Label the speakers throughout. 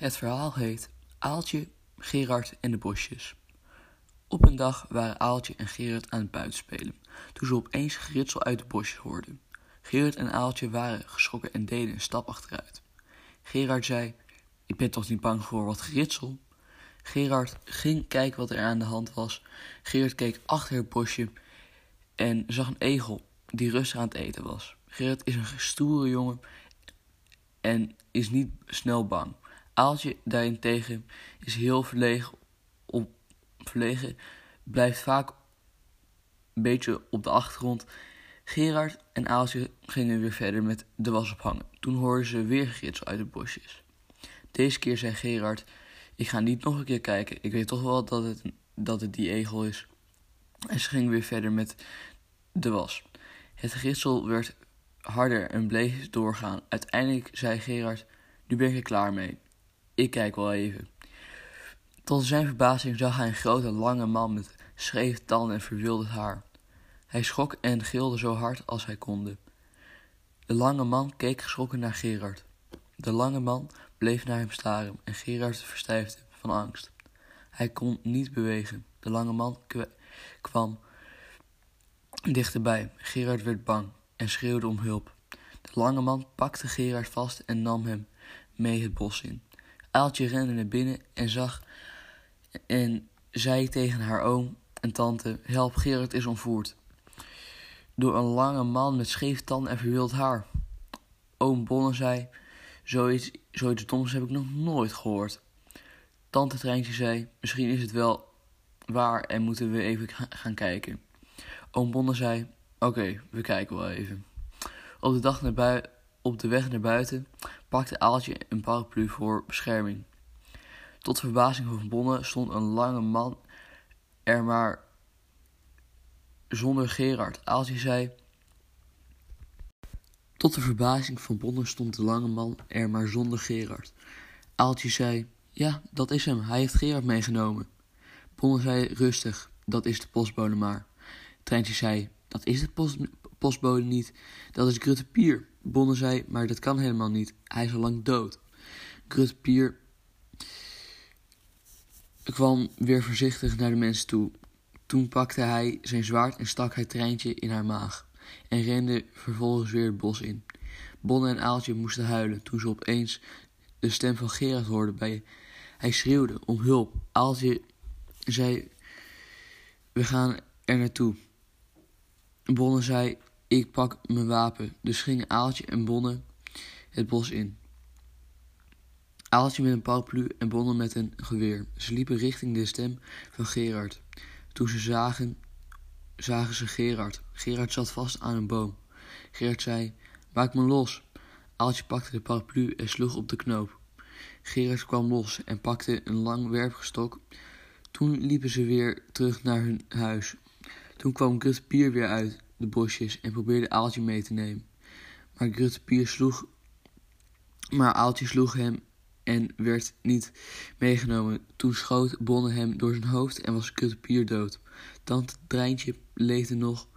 Speaker 1: Het verhaal heet Aaltje, Gerard en de bosjes. Op een dag waren Aaltje en Gerard aan het buitenspelen, toen ze opeens geritsel uit de bosjes hoorden. Gerard en Aaltje waren geschrokken en deden een stap achteruit. Gerard zei, ik ben toch niet bang voor wat geritsel? Gerard ging kijken wat er aan de hand was. Gerard keek achter het bosje en zag een egel die rustig aan het eten was. Gerard is een stoere jongen en is niet snel bang. Aaltje daarentegen is heel verlegen, op, verlegen, blijft vaak een beetje op de achtergrond. Gerard en Aaltje gingen weer verder met de was ophangen. Toen hoorden ze weer geritsel uit de bosjes. Deze keer zei Gerard, ik ga niet nog een keer kijken. Ik weet toch wel dat het, dat het die egel is. En ze gingen weer verder met de was. Het geritsel werd harder en bleef doorgaan. Uiteindelijk zei Gerard, nu ben ik er klaar mee. Ik kijk wel even. Tot zijn verbazing zag hij een grote lange man met scheef tanden en verwilderd haar. Hij schrok en gilde zo hard als hij konde. De lange man keek geschrokken naar Gerard. De lange man bleef naar hem staren en Gerard verstijfde van angst. Hij kon niet bewegen. De lange man kwam dichterbij. Gerard werd bang en schreeuwde om hulp. De lange man pakte Gerard vast en nam hem mee het bos in. Aaltje rende naar binnen en zag en zei tegen haar oom en tante: Help, Gerard is ontvoerd. Door een lange man met scheef tanden en verwild haar. Oom Bonne zei: Zoiets, zoiets doms heb ik nog nooit gehoord. Tante Treintje zei: Misschien is het wel waar en moeten we even gaan kijken. Oom Bonne zei: Oké, we kijken wel even. Op de, dag op de weg naar buiten pakte Aaltje een paraplu voor bescherming. Tot verbazing van Bonne stond een lange man er maar zonder Gerard. Aaltje zei. Tot de verbazing van Bonne stond de lange man er maar zonder Gerard. Aaltje zei: Ja, dat is hem, hij heeft Gerard meegenomen. Bonne zei rustig: Dat is de postbode maar. Treintje zei: Dat is de post postbode niet. Dat is Grutte Pier. Bonne zei: Maar dat kan helemaal niet. Hij is al lang dood. Grutte Pier kwam weer voorzichtig naar de mensen toe. Toen pakte hij zijn zwaard en stak hij Treintje in haar maag. En rende vervolgens weer het bos in. Bonne en Aaltje moesten huilen toen ze opeens de stem van Gerard hoorden. Bij... Hij schreeuwde om hulp. Aaltje zei: We gaan er naartoe. Bonne zei: Ik pak mijn wapen. Dus gingen Aaltje en Bonne het bos in. Aaltje met een paraplu en Bonne met een geweer. Ze liepen richting de stem van Gerard. Toen ze zagen, zagen ze Gerard. Gerard zat vast aan een boom. Gerard zei: Maak me los. Aaltje pakte de paraplu en sloeg op de knoop. Gerard kwam los en pakte een lang werpgestok. Toen liepen ze weer terug naar hun huis. Toen kwam Grut Pier weer uit de bosjes en probeerde Aaltje mee te nemen. Maar Grut Pier sloeg. Maar Aaltje sloeg hem en werd niet meegenomen. Toen schoot Bonne hem door zijn hoofd en was Grut Pier dood. Tante Dreintje leefde nog.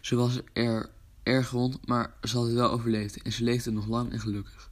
Speaker 1: Ze was er erg rond, maar ze had het wel overleefd en ze leefde nog lang en gelukkig.